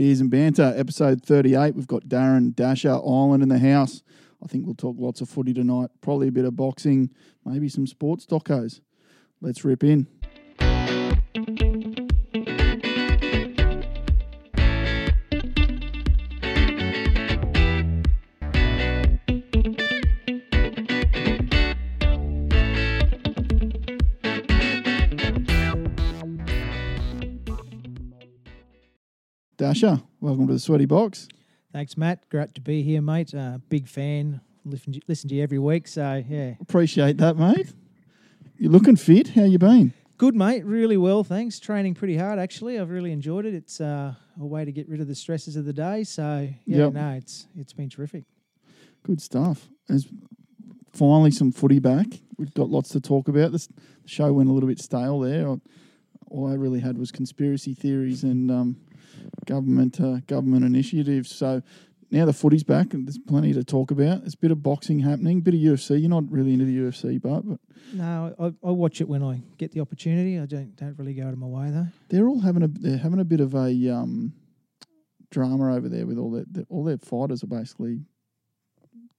Beers and Banter, episode 38. We've got Darren Dasher Island in the house. I think we'll talk lots of footy tonight, probably a bit of boxing, maybe some sports docos. Let's rip in. Dasher, welcome to the Sweaty Box. Thanks, Matt. Great to be here, mate. Uh, big fan. Listen to, listen to you every week. So, yeah. Appreciate that, mate. You're looking fit. How you been? Good, mate. Really well, thanks. Training pretty hard, actually. I've really enjoyed it. It's uh, a way to get rid of the stresses of the day. So, yeah, Yep. no, it's it's been terrific. Good stuff. There's finally some footy back. We've got lots to talk about. This the show went a little bit stale there. All I really had was conspiracy theories and um, government uh, government initiatives. So now the footy's back, and there's plenty to talk about. There's a bit of boxing happening, a bit of UFC. You're not really into the UFC, but but No, I, I watch it when I get the opportunity. I don't don't really go out of my way, though. they're all having a they're having a bit of a um, drama over there with all their, their all their fighters are basically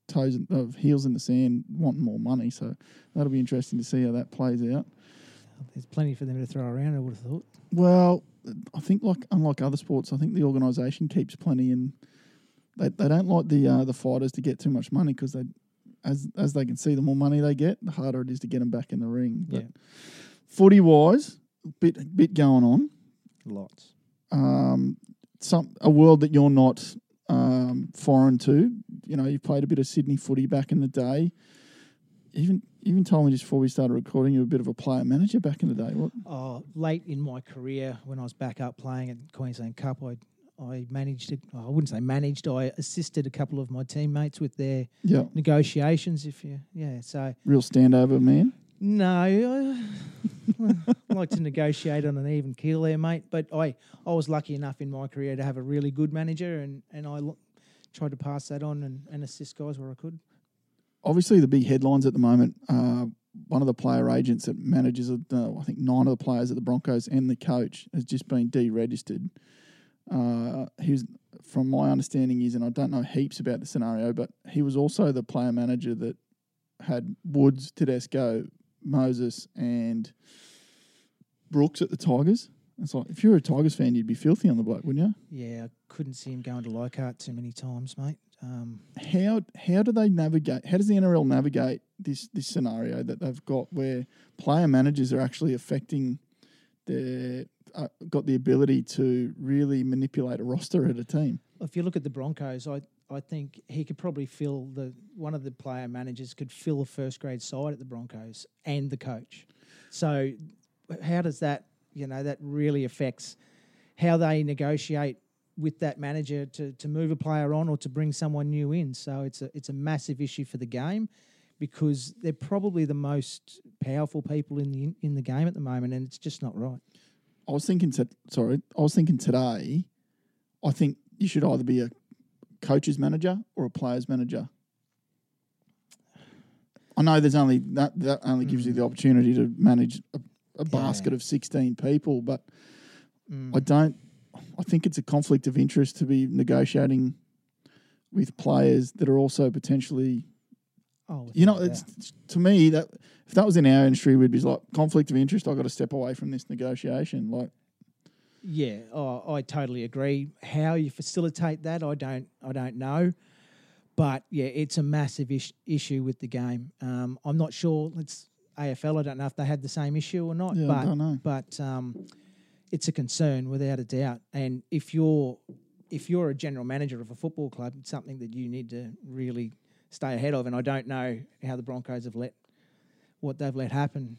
toes of heels in the sand, wanting more money. So that'll be interesting to see how that plays out. There's plenty for them to throw around, I would have thought. Well, I think like unlike other sports, I think the organisation keeps plenty, and they they don't like the uh, the fighters to get too much money because they. As, as they can see, the more money they get, the harder it is to get them back in the ring. But Yeah. footy wise, bit bit going on. Lots. um, some a world that you're not um, foreign to. You know, you've played a bit of Sydney footy back in the day. Even even told me just before we started recording, you were a bit of a player manager back in the day. What? Oh, late in my career, when I was back up playing at Queensland Cup, I I managed it. I wouldn't say managed. I assisted a couple of my teammates with their Yeah, negotiations. If you, yeah. So real standover man. no, I, I like to negotiate on an even keel there, mate. But I I was lucky enough in my career to have a really good manager, and and I tried to pass that on and, and assist guys where I could. Obviously, the big headlines at the moment. One of the player agents that manages, I think, nine of the players at the Broncos and the coach has just been deregistered. Uh, he was, from my understanding, is, and I don't know heaps about the scenario, but he was also the player manager that had Woods, Tedesco, Moses, and Brooks at the Tigers. It's like if you're a Tigers fan, you'd be filthy on the bloke, wouldn't you? Yeah, I couldn't see him going to Leichhardt too many times, mate. Um. How how do they navigate? How does the NRL navigate this this scenario that they've got where player managers are actually affecting their uh, got the ability to really manipulate a roster at a team? if you look at the Broncos, I I think he could probably fill the one of the player managers could fill a first grade side at the Broncos and the coach. So how does that you know that really affects how they negotiate with that manager to to move a player on or to bring someone new in. So it's a it's a massive issue for the game because they're probably the most powerful people in the in the game at the moment, and it's just not right. I was thinking, to, sorry, I was thinking today. I think you should either be a coach's manager or a player's manager. I know there's only that that only gives you the mm. opportunity to manage a, a basket of sixteen people, but mm. I don't. I think it's a conflict of interest to be negotiating with players that are also potentially Oh, you know, it's, it's- to me that if that was in our industry, we'd be like conflict of interest. I got to step away from this negotiation. Like, Yeah, oh, I totally agree. How you facilitate that, I don't, I don't know. But yeah, it's a massive ish, issue with the game. Um, I'm not sure. It's AFL. I don't know if they had the same issue or not. Yeah, I but don't know. but um, it's a concern without a doubt. And if you're if you're a general manager of a football club, it's something that you need to really stay ahead of. And I don't know how the Broncos have let what they've let happen.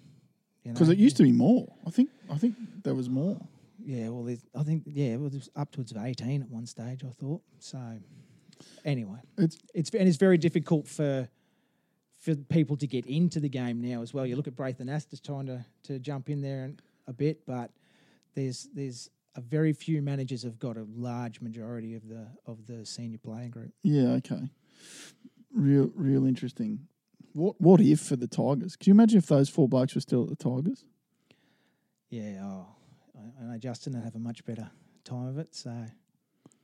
because it used to be more. I think I think there was more. Yeah, well, there's, I think yeah, well, there's upwards of eighteen at one stage. I thought so. Anyway, It's it's and it's very difficult for for people to get into the game now as well. You look at Braith Anasta's trying to to jump in there and, a bit, but there's there's a very few managers have got a large majority of the of the senior playing group. yeah okay. Real real interesting. What what if for the Tigers? Can you imagine if those four blokes were still at the Tigers? Yeah, oh, I, I know Justin would have a much better time of it. So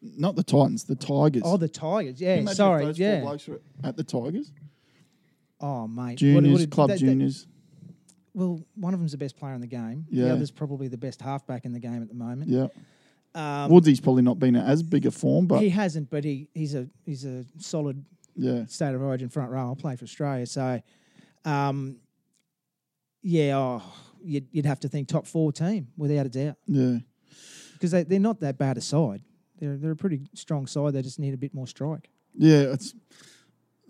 not the Titans, the Tigers. Oh, the Tigers. Yeah, sorry. those four Yeah. blokes were at the Tigers. Oh, mate. What- Juniors, what did- club they- juniors. Well, one of them's the best player in the game. Yeah. The other's probably the best halfback in the game at the moment. yeah. Um, Woodsy's probably not been as big a form, but he hasn't, but he, he's a he's a solid yeah. state of origin front row. I'll play for Australia, so um, yeah, oh, you'd, you'd have to think top four team without a doubt Yeah. because they, they're not that bad a side. They're they're a pretty strong side. They just need a bit more strike. Yeah, it's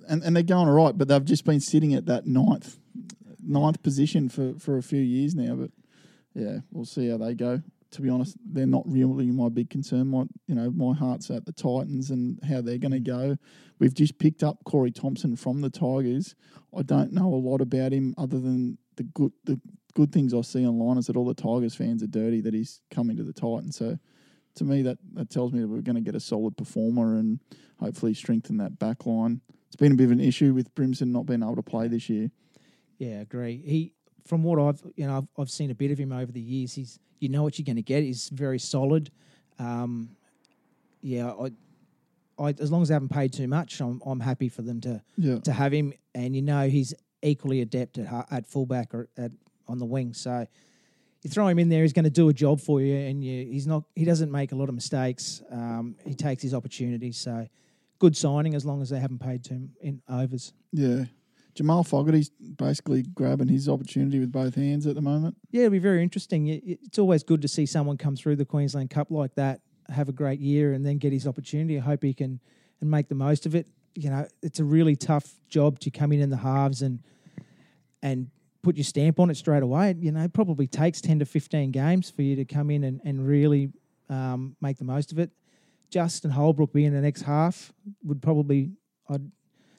and, and they're going all right, but they've just been sitting at that ninth ninth position for, for a few years now. But yeah, we'll see how they go. To be honest, they're not really my big concern. My you know, my heart's at the Titans and how they're gonna mm. go. We've just picked up Corey Thompson from the Tigers. I don't know a lot about him other than the good the good things I see online is that all the Tigers fans are dirty that he's coming to the Titans. So to me that, that tells me that we're going to get a solid performer and hopefully strengthen that back line. It's been a bit of an issue with Brimson not being able to play this year. Yeah, agree. He, from what I've you know, I've, I've seen a bit of him over the years. He's you know what you're going to get. He's very solid. Um, yeah, I, I as long as they haven't paid too much, I'm I'm happy for them to Yeah. to have him. And you know he's equally adept at at fullback or at on the wing. So you throw him in there, he's going to do a job for you, and you, he's not. He doesn't make a lot of mistakes. Um, he takes his opportunities. So good signing as long as they haven't paid too in overs. Yeah. Jamal Fogarty's basically grabbing his opportunity with both hands at the moment. Yeah, it'll be very interesting. It- it- It's always good to see someone come through the Queensland Cup like that, have a great year, and then get his opportunity. I hope he can and make the most of it. You know, it's a really tough job to come in in the halves and and put your stamp on it straight away. You know, it probably takes ten to fifteen games for you to come in and and really um, make the most of it. Justin Holbrook being the next half would probably, I'd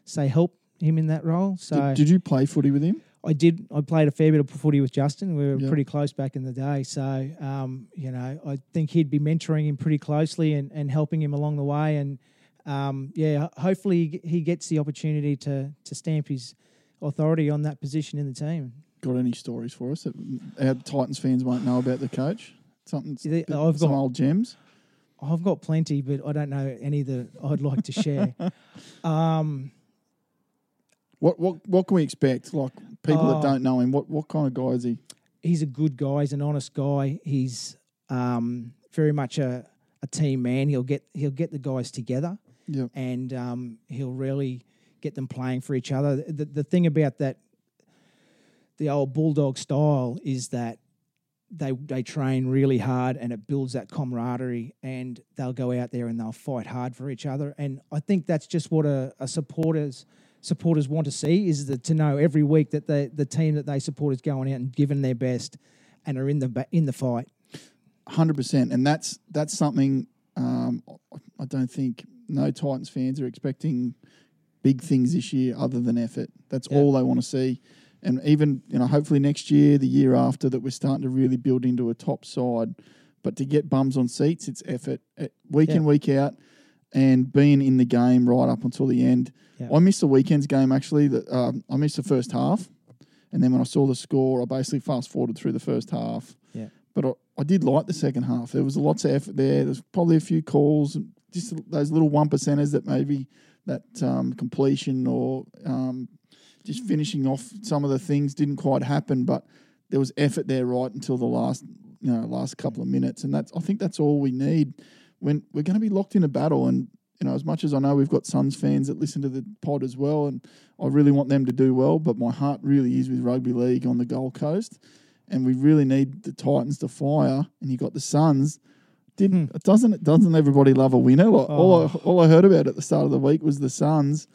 say, help him in that role. So Did, did you play footy with him? I did. I played a fair bit of footy with Justin. We were Yeah. pretty close back in the day. So, um, you know, I think he'd be mentoring him pretty closely and, and helping him along the way. And um, yeah, hopefully he gets the opportunity to to stamp his authority on that position in the team. Got any stories for us that our Titans fans won't know about the coach? Something, I've some got- old gems. I've got plenty, but I don't know any that I'd like to share. um, What what what can we expect? Like people Oh. that don't know him, what what kind of guy is he? he's a good guy. He's an honest guy. He's um, very much a, a team man. He'll get he'll get the guys together. Yeah, and um, he'll really get them playing for each other. The, the thing about that, the old bulldog style, is that they they train really hard, and it builds that camaraderie. And they'll go out there and they'll fight hard for each other. And I think that's just what a, a supporters supporters want to see is that to know every week that the the team that they support is going out and giving their best, and are in the in the fight. hundred percent. And that's that's something um, I don't think no Titans fans are expecting big things this year other than effort. That's Yeah. all they want to see. And even you know, hopefully next year, the year after, that we're starting to really build into a top side. But to get bums on seats, it's effort eh, week in week out, and being in the game right up until the end. Yeah. I missed the weekend's game actually. That um, I missed the first half, and then when I saw the score, I basically fast forwarded through the first half. Yeah. But I, I did like the second half. There was lots of effort there. There's probably a few calls, just those little one percenters that maybe that um, completion or um, just finishing off some of the things didn't quite happen. But there was effort there right until the last, you know, last couple of minutes, and that's I think that's all we need when we're going to be locked in a battle. And you know, as much as I know we've got Suns fans that listen to the pod as well, and I really want them to do well, but my heart really is with rugby league on the Gold Coast, and we really need the Titans to fire. And you got the Suns. Didn't it doesn't doesn't everybody love a winner? Like, All I, all I heard about at the start of the week was the Suns.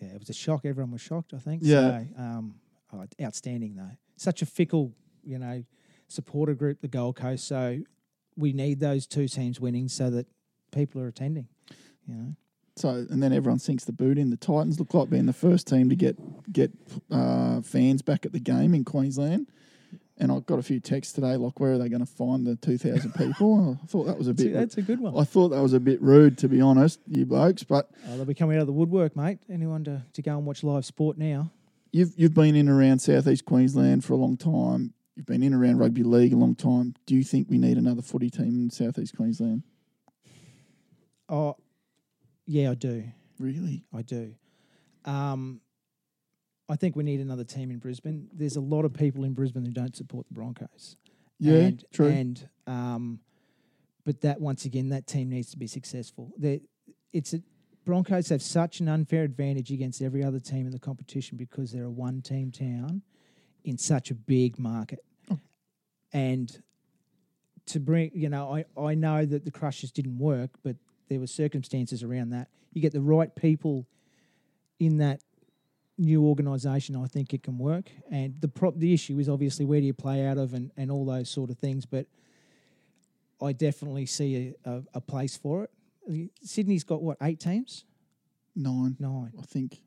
Yeah, it was a shock. Everyone was shocked. I think. Yeah. So, um, oh, outstanding though. Such a fickle, you know, supporter group, the Gold Coast. So we need those two teams winning so that people are attending. You know. So and then everyone sinks the boot in. The Titans look like being the first team to get get uh, fans back at the game in Queensland. And I got a few texts today, like where are they going to find the two thousand people? I thought that was a See, bit. that's a good one. I thought that was a bit rude, to be honest, you blokes. But Oh, they'll be coming out of the woodwork, mate. Anyone to, to go and watch live sport now? you've you've been in and around southeast Queensland for a long time. You've been in and around rugby league a long time. Do you think we need another footy team in southeast Queensland? Oh, yeah, I do. Really? I do. Um, I think we need another team in Brisbane. There's a lot of people in Brisbane who don't support the Broncos. Yeah, and, true. And um, but that once again, that team needs to be successful. They, it's a, Broncos have such an unfair advantage against every other team in the competition because they're a one-team town in such a big market, Oh. and to bring, you know, I I know that the Crushers didn't work, but there were circumstances around that. You get the right people in that new organisation, I think it can work. And the pro- the issue is obviously where do you play out of and, and all those sort of things. But I definitely see a, a, a place for it. Sydney's got what eight teams, Nine, nine, I think.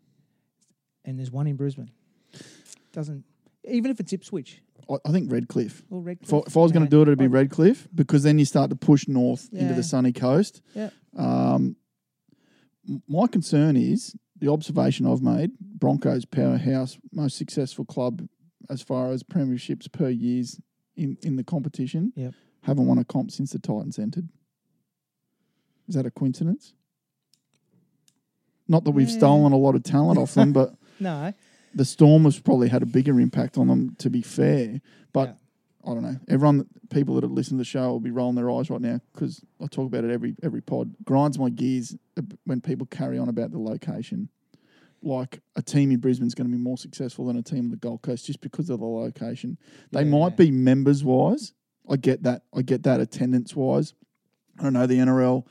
and there's one in Brisbane. Doesn't even if it's Ipswich I, I think Redcliffe. or Redcliffe. If I, if I was going to do it, it'd be Redcliffe because then you start to push north into Yeah. the sunny coast. Yeah. Um, m- my concern is the observation I've made: Broncos powerhouse, most successful club as far as premierships per years in in the competition. Yep. Haven't won a comp since the Titans entered. Is that a coincidence? Not that we've Yeah. stolen a lot of talent off them, but No, the Storm has probably had a bigger impact on them, to be fair. But Yeah. I don't know. Everyone, people that have listened to the show will be rolling their eyes right now because I talk about it every every pod. Grinds my gears when people carry on about the location. Like a team in Brisbane is going to be more successful than a team on the Gold Coast just because of the location. They Yeah. might be members wise. I get that. I get that attendance wise. I don't know the NRL.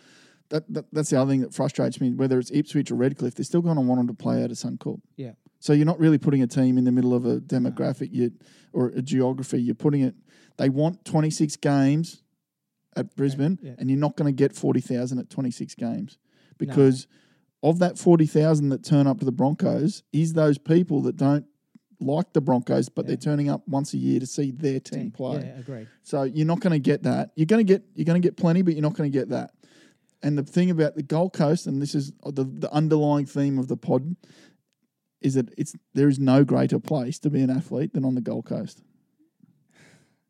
That, that that's the other thing that frustrates me. Whether it's Ipswich or Redcliffe, they're still going to want them to play out of Suncorp. Yeah. So you're not really putting a team in the middle of a demographic yet or a geography. You're putting it. They want 26 games at Brisbane, yeah. and you're not going to get 40,000 at 26 games because of that 40,000 that turn up to the Broncos is those people that don't like the Broncos, but Yeah. they're turning up once a year to see their team play. Yeah, agreed. So you're not going to get that. You're going to get you're going to get plenty, but you're not going to get that. And the thing about the Gold Coast, and this is the the underlying theme of the pod, is that it's there is no greater place to be an athlete than on the Gold Coast.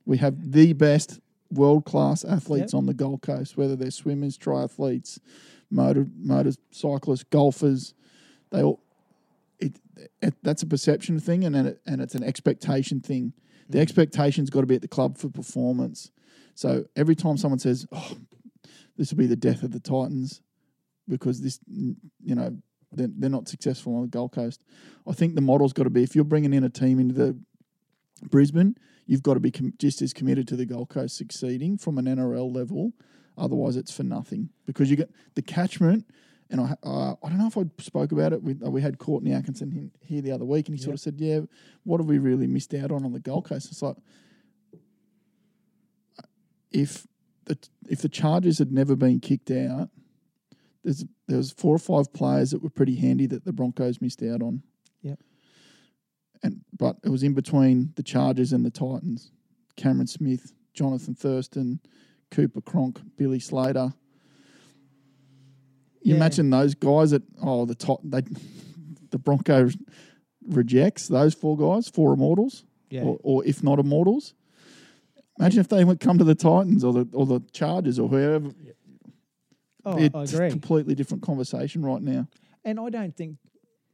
We have the best world class athletes Yep. on the Gold Coast, whether they're swimmers, triathletes, motor motorcyclists, golfers. They all it, it that's a perception thing, and it, and it's an expectation thing. The mm. expectation's got to be at the club for performance. So every time someone says, "Oh, this will be the death of the Titans," because this, you know, they're, they're not successful on the Gold Coast. I think the model's got to be if you're bringing in a team into the Brisbane, you've got to be com- just as committed to the Gold Coast succeeding from an NRL level. Otherwise, it's for nothing because you get the catchment. And I, uh, I don't know if I spoke about it. We, we had Courtney Atkinson in- here the other week, and he sort of said, "Yeah, what have we really missed out on on the Gold Coast?" It's like if the if the Chargers had never been kicked out, there's there was four or five players that were pretty handy that the Broncos missed out on. Yep. And but it was in between the Chargers and the Titans. Cameron Smith, Jonathan Thurston, Cooper Cronk, Billy Slater. You Yeah. imagine those guys that oh the top they the Broncos rejects those four guys, four immortals, Yeah. or, or if not immortals. Imagine if they would come to the Titans or the or the Chargers or whoever. Oh, it's I a agree. completely different conversation right now. And I don't think,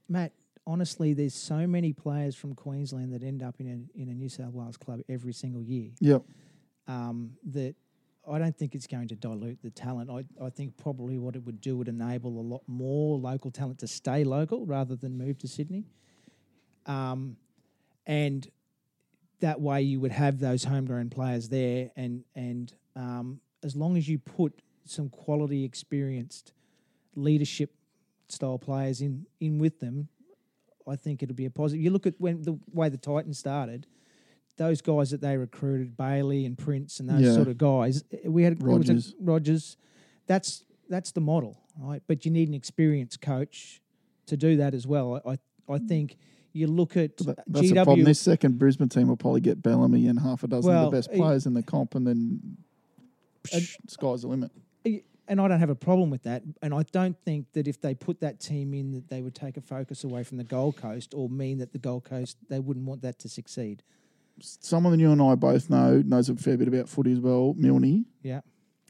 Matt. Honestly, there's so many players from Queensland that end up in a in a New South Wales club every single year. Yep. Um, that I don't think it's going to dilute the talent. I, I think probably what it would do would enable a lot more local talent to stay local rather than move to Sydney. Um, and that way you would have those homegrown players there, and and um, as long as you put some quality, experienced leadership style players in in with them, I think it'll be a positive. You look at when the way the Titans started. Those guys that they recruited, Bailey and Prince, and those Yeah. sort of guys, we had? Rogers. Rogers. That's that's the model, right? But you need an experienced coach to do that as well. I I, I think you look at that- that's GW. the problem. This second Brisbane team will probably get Bellamy and half a dozen Well, of the best players in the comp, and then Uh, sky's the limit. And I don't have a problem with that. And I don't think that if they put that team in, that they would take a focus away from the Gold Coast or mean that the Gold Coast they wouldn't want that to succeed. Someone that you and I both know knows a fair bit about footy as well. Milne. Yeah,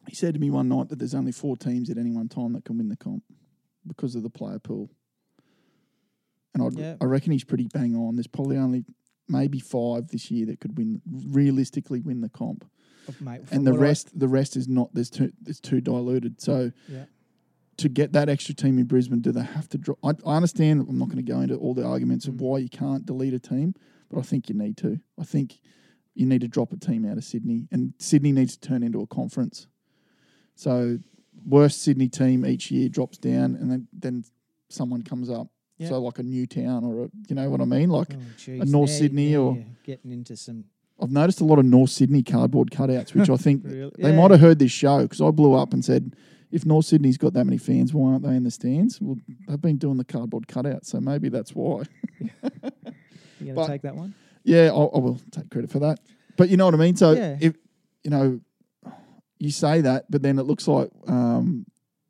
He said to me one night that there's only four teams at any one time that can win the comp because of the player pool. And I'd, Yeah. I reckon he's pretty bang on. There's probably only maybe five this year that could win realistically win the comp, mate, and the what I- rest the rest is not. There's too it's too diluted. So yeah. to get that extra team in Brisbane, do they have to drop? I, I understand. I'm not going to go into all the arguments of Mm. why you can't delete a team, but I think you need to. I think you need to drop a team out of Sydney, and Sydney needs to turn into a conference. So worst Sydney team each year drops down, and then then someone comes up. So like a new town, or a, you know what I mean? Like Oh, geez, North now- Sydney now or- getting into some I've noticed a lot of North Sydney cardboard cutouts, which I think real. they yeah. might have heard this show because I blew up and said, if North Sydney's got that many fans, why aren't they in the stands? Well, they've been doing the cardboard cutouts, so maybe that's why. You gonna take that one? Yeah, I, I will take credit for that. But you know what I mean. So Yeah. if you know, you say that, but then it looks like um,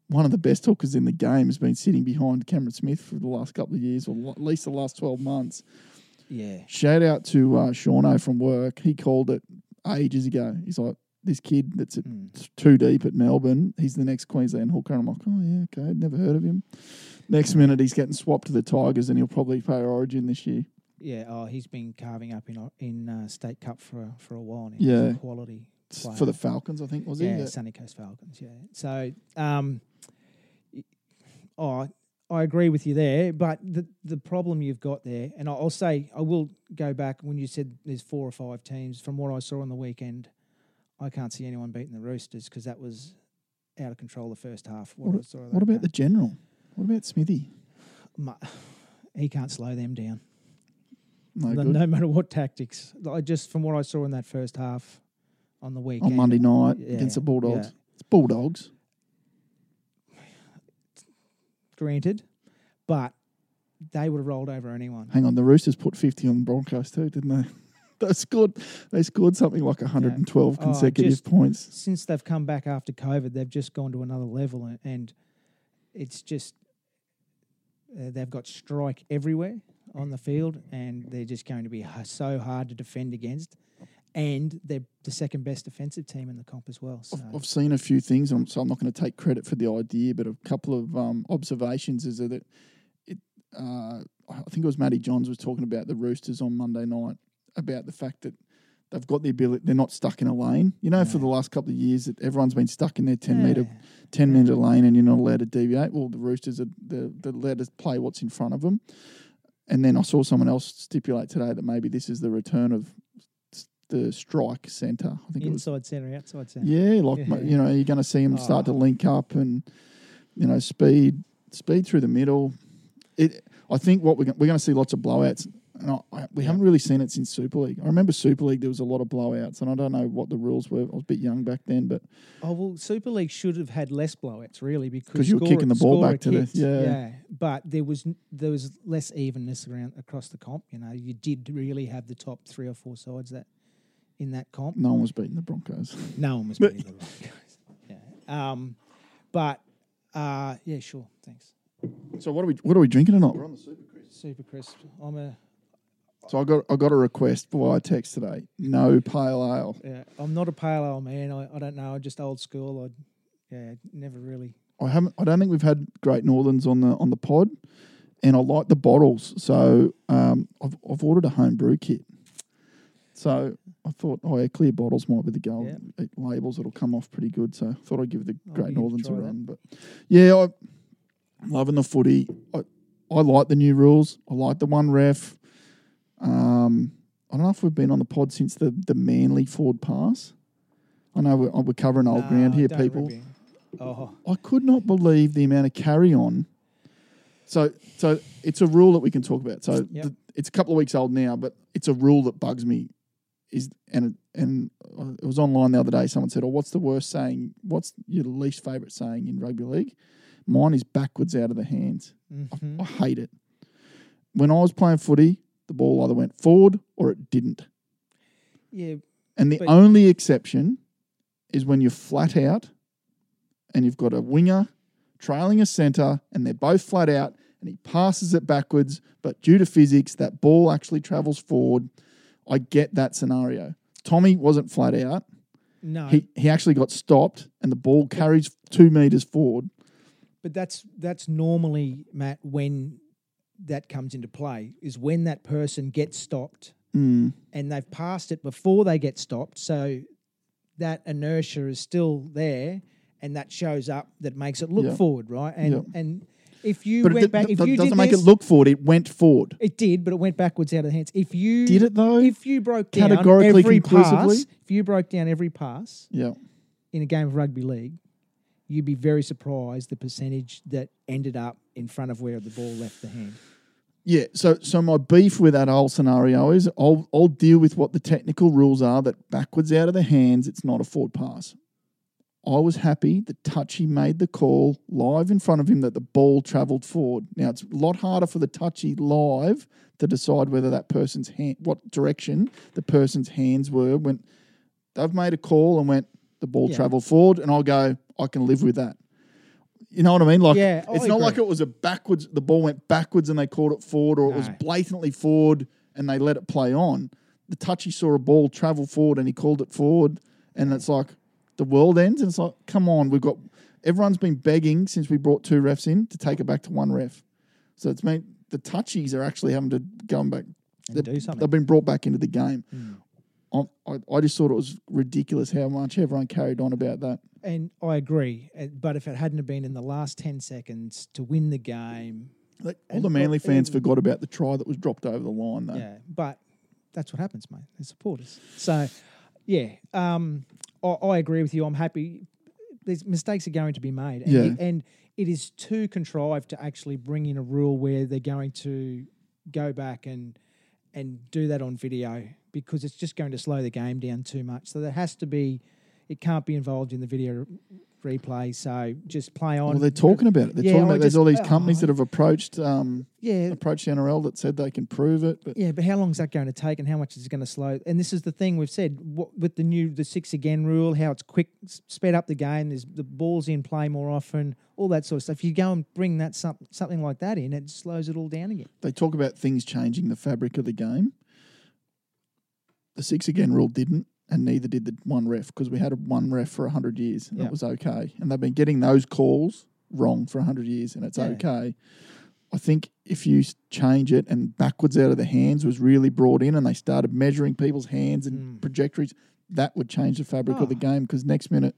one of the best hookers in the game has been sitting behind Cameron Smith for the last couple of years, or at least the last twelve months. Yeah. Shout out to uh, Shauno from work. He called it ages ago. He's like, this kid that's at Mm. too deep at Melbourne. He's the next Queensland hooker. And I'm like, oh yeah, okay, I'd never heard of him. Next minute, he's getting swapped to the Tigers, and he'll probably play Origin this year. Yeah. Oh, he's been carving up in o- in uh, state cup for a- for a while now. Yeah. He's a quality. Player. for the Falcons, I think, was he? yeah, Yeah. Sunny Coast Falcons. Yeah. So, um, oh, I agree with you there. But the the problem you've got there, and I'll say I will go back when you said there's four or five teams. From what I saw on the weekend, I can't see anyone beating the Roosters because that was out of control the first half. What, What that about the general? What about Smithy? Mu- He can't slow them down. No no, no matter what tactics. I just from what I saw in that first half on the weekend On Monday night Yeah, against the Bulldogs. yeah. It's Bulldogs. Granted, but they would have rolled over anyone. Hang on, the Roosters put 50 on the Broncos too, didn't they? they scored. They scored something like 112 Oh, consecutive just- points. Since they've come back after COVID, they've just gone to another level, and, and it's just uh, they've got strike everywhere on the field, and they're just going to be so hard to defend against. And they're the second best defensive team in the comp as well. So I've, I've seen a few things, and I'm, so I'm not going to take credit for the idea, but a couple of um, observations is that it. Uh, I think it was Matty Johns was talking about the Roosters on Monday night about the fact that they've got the ability. They're not stuck in a lane. You know, for the last couple of years, that everyone's been stuck in their 10 metre Yeah. 10 metre lane and you're not allowed to deviate. Well, the Roosters are they're, they're allowed to play what's in front of them. And then I saw someone else stipulate today that maybe this is the return of the strike centre. I think it was. inside centre, outside centre. Yeah, like Yeah. you know, you're going to see them oh. start to Oh. link up and you know speed, speed through the middle. It, I think what we're we're going to see lots of blowouts. And I, I, we Yeah. haven't really seen it since Super League. I remember Super League there was a lot of blowouts, and I don't know what the rules were. I was a bit young back then, but Oh well, Super League should have had less blowouts, really, because you were kicking the ball back to the- kicked, yeah. But there was there was less evenness around across the comp. You know, you did really have the top three or four sides that in that comp. no one was beating the Broncos. No one was beating the Broncos. Yeah. Um, but uh, yeah, sure. Thanks. So what are we what are we drinking tonight? We're on the Super Crisp. Super crisp. I'm a So I got I got a request via text today. No pale ale. yeah. I'm not a pale ale man. I, I don't know. I'm just old school. I yeah, never really. I haven't. I don't think we've had Great Northerns on the on the pod, and I like the bottles. So um, I've I've ordered a home brew kit. So I thought, oh yeah, clear bottles might be the go. Yeah. Labels it'll come off pretty good. So I thought I'd give the I'll Great Northerns a try that. run. But yeah, I, I'm loving the footy. I I like the new rules. I like the one ref. Um, I don't know if we've been on the pod since the the Manly forward pass. I know we're, we're covering old ground here, people. Oh, I could not believe the amount of carry on. So, so it's a rule that we can talk about. So Yep. the, it's a couple of weeks old now, but it's a rule that bugs me. Is and and uh, it was online the other day. Someone said, "Oh, what's the worst saying? What's your least favourite saying in rugby league?" Mine is backwards out of the hands. mhm. I hate it. When I was playing footy, the ball either went forward or it didn't. yeah. And the But- only exception is when you're flat out and you've got a winger trailing a centre and they're both flat out and he passes it backwards, but due to physics, that ball actually travels forward. I get that scenario. Tommy wasn't flat out. No, He he actually got stopped, and the ball carries two meters forward. but that's that's normally Matt when that comes into play is when that person gets stopped Mm. and they've passed it before they get stopped. So that inertia is still there, and that shows up. That makes it look Yeah. forward, right? And Yeah. and if you but went it, back, if you doesn't make this, it look forward. It went forward. it did, but it went backwards out of the hands. If you Did it though? If you broke down Categorically, every pass, if you broke down every pass yeah. in a game of rugby league, you'd be very surprised the percentage that ended up in front of where the ball left the hand. Yeah, so so my beef with that whole scenario is I'll I'll deal with what the technical rules are that backwards out of the hands it's not a forward pass. I was happy that Touchy made the call live in front of him that the ball travelled forward. Now it's a lot harder for the Touchy live to decide whether that person's hand what direction the person's hands were when they've made a call and went the ball Yeah. travelled forward and I'll go I can live with that. You know what I mean? Like Yeah, I it's not agree. like it was a backwards. The ball went backwards and they called it forward, or it was blatantly forward and they let it play on. The touchy saw a ball travel forward and he called it forward, and it's like the world ends. And it's like, come on, we've got everyone's been begging since we brought two refs in to take it back to one ref. So it's meant the touchies are actually having to go and back. And They've, do something. they've been brought back into the game. Mm. I, I, just thought it was ridiculous how much everyone carried on about that. And I agree. But if it hadn't have been in the last 10 seconds to win the game, Like, all the Manly fans um, forgot about the try that was dropped over the line, though. yeah, but that's what happens, mate. They're supporters. So, yeah, um, I, I agree with you. I'm happy. There's mistakes are going to be made. And, Yeah. it, and it is too contrived to actually bring in a rule where they're going to go back and and do that on video because it's just going to slow the game down too much. So there has to be, it can't be involved in the video replay. So just play on. Well, they're talking about it. They're Yeah, talking about there's just- all these uh, companies that have approached um, yeah, approached the NRL that said they can prove it. But Yeah, but how long is that going to take, and how much is it going to slow? And this is the thing we've said what, with the new the six again rule, how it's quick, sped up the game. There's the balls in play more often, all that sort of stuff. You go and bring that some, something like that in, it slows it all down again. they talk about things changing the fabric of the game. The six again rule didn't, and neither did the one ref because we had a one ref for hundred years, and Yeah. it was okay. And they've been getting those calls wrong for hundred years, and it's Yeah. okay. I think if you s- change it and backwards out of the hands was really brought in, and they started measuring people's hands and Mm. trajectories, that would change the fabric of the Oh. game. Because next minute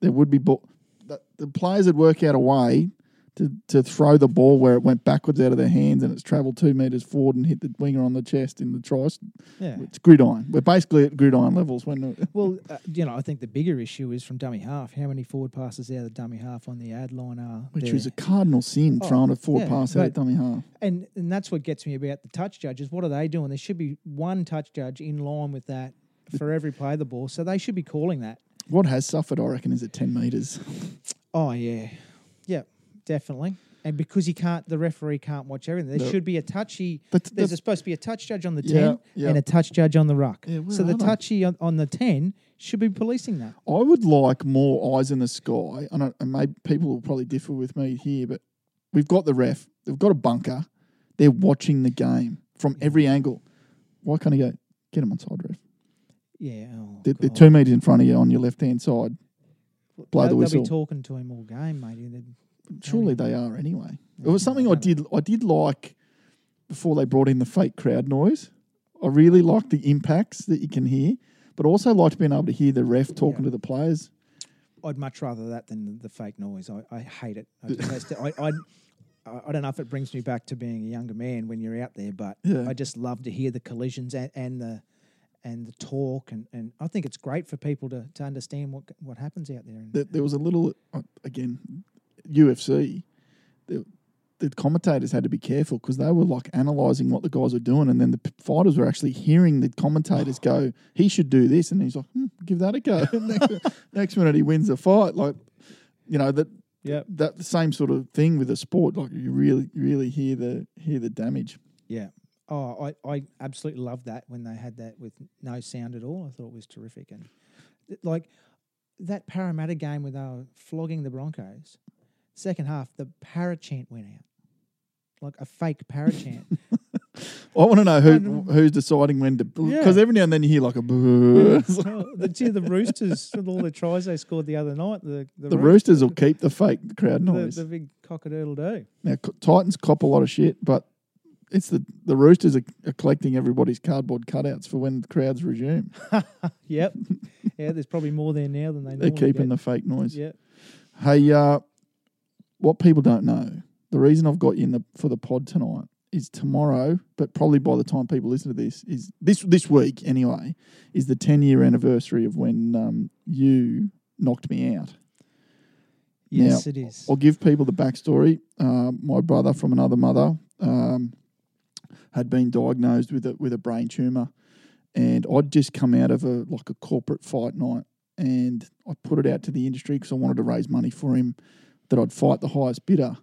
there would be ball. The, the players would work out a way to, to throw the ball where it went backwards out of their hands and it's travelled two metres forward and hit the winger on the chest in the tries. Yeah. It's gridiron. We're basically at gridiron levels when Well, uh, you know, I think the bigger issue is from dummy half. How many forward passes out of the dummy half on the ad line are which there? was a cardinal sin Oh, throwing a forward yeah, pass out of dummy half. and and that's what gets me about the touch judges. What are they doing? There should be one touch judge in line with that for every play of the ball. So they should be calling that. What has suffered, I reckon, is at 10 metres. Oh yeah, yeah, definitely. And because he can't, the referee can't watch everything. There No. should be a touchy. But There's the- a, supposed to be a touch judge on the Yeah, ten yeah. and a touch judge on the ruck. Yeah, where so the are they? touchy on, on the ten should be policing that. I would like more eyes in the sky. I don't, and maybe people will probably differ with me here, but we've got the ref. They've got a bunker. They're watching the game from every angle. Why can't he go get him on side ref? Yeah, oh, They're, they're God. two metres in front of you on your left hand side. blow the They'll- whistle. They'll be talking to him all game, mate. and then- Surely they are anyway. It was something I did. I did like before they brought in the fake crowd noise. I really liked the impacts that you can hear, but also liked being able to hear the ref talking to the players. I'd much rather that than the, fake noise. I, I hate it. I, just, I, I, I don't know if it brings me back to being a younger man when you're out there, but Yeah. I just love to hear the collisions and, and the and the talk, and, and I think it's great for people to, to understand what what happens out there. There, there was a little uh, again UFC. The, the commentators had to be careful because they were like analysing what the guys were doing, and then the p- fighters were actually hearing the commentators go, "He should do this," and he's like, hmm, "Give that a go." Next, next minute, he wins the fight. Like, you know that yeah, that the same sort of thing with a sport. Like you really, really hear the hear the damage. yeah. Oh, I, I absolutely loved that when they had that with no sound at all. I thought it was terrific, and like that Parramatta game where they were flogging the Broncos. Second half, the Parra chant went out, like a fake Parra chant. I want to know who who's deciding when to because Yeah. every now and then you hear like a boo. Oh, the, gee, the Roosters with all the tries they scored the other night. The the, the Roo- Roosters will keep the fake crowd the, noise. the big cockadoodle do. Now Titans cop a lot of shit, but it's the the Roosters are, are collecting everybody's cardboard cutouts for when the crowds resume. Yep. yeah, there's probably more there now than they. They're normally keeping the fake noise. Yeah. Hey, uh, what people don't know, the reason I've got you in the for the pod tonight is tomorrow, but probably by the time people listen to this, is this this week anyway, is the ten year anniversary of when um, you knocked me out. Yes, it is. I'll give people the backstory. Uh, my brother from another mother um, had been diagnosed with a with a brain tumor, and I'd just come out of a like a corporate fight night, and I put it out to the industry because I wanted to raise money for him, that I'd fight the highest bidder,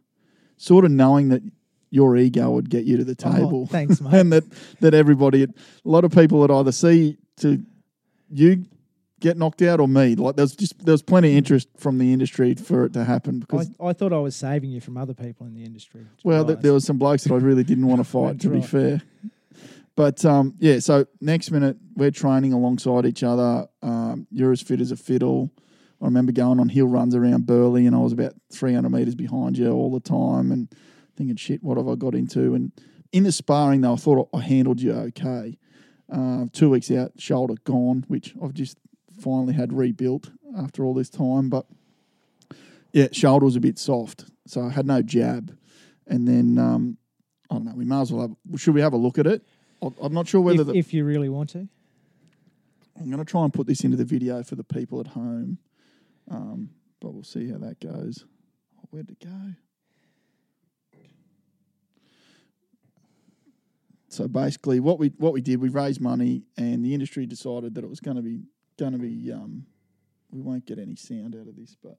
sort of knowing that your ego would get you to the Oh, table, thanks, mate. and that that everybody, a lot of people would either see to you get knocked out or me. Like there's just there's plenty of interest from the industry for it to happen because I, I thought I was saving you from other people in the industry. well, th- there was some blokes that I really didn't want to fight, to be right. fair. But um, yeah, so next minute we're training alongside each other. Um, you're as fit as a fiddle. I remember going on hill runs around Burleigh, and I was about 300 meters behind you all the time, and thinking, "Shit, what have I got into?" And in the sparring, though, I thought I handled you okay. Uh, two weeks out, shoulder gone, which I've just finally had rebuilt after all this time. But yeah, shoulder was a bit soft, so I had no jab. And then um, I don't know. We may as well have. Should we have a look at it? I'm not sure whether if, the, if you really want to. I'm going to try and put this into the video for the people at home, um, but we'll see how that goes. Oh, where'd it go? So basically, what we what we did, we raised money, and the industry decided that it was going to be going to be. Um, we won't get any sound out of this, but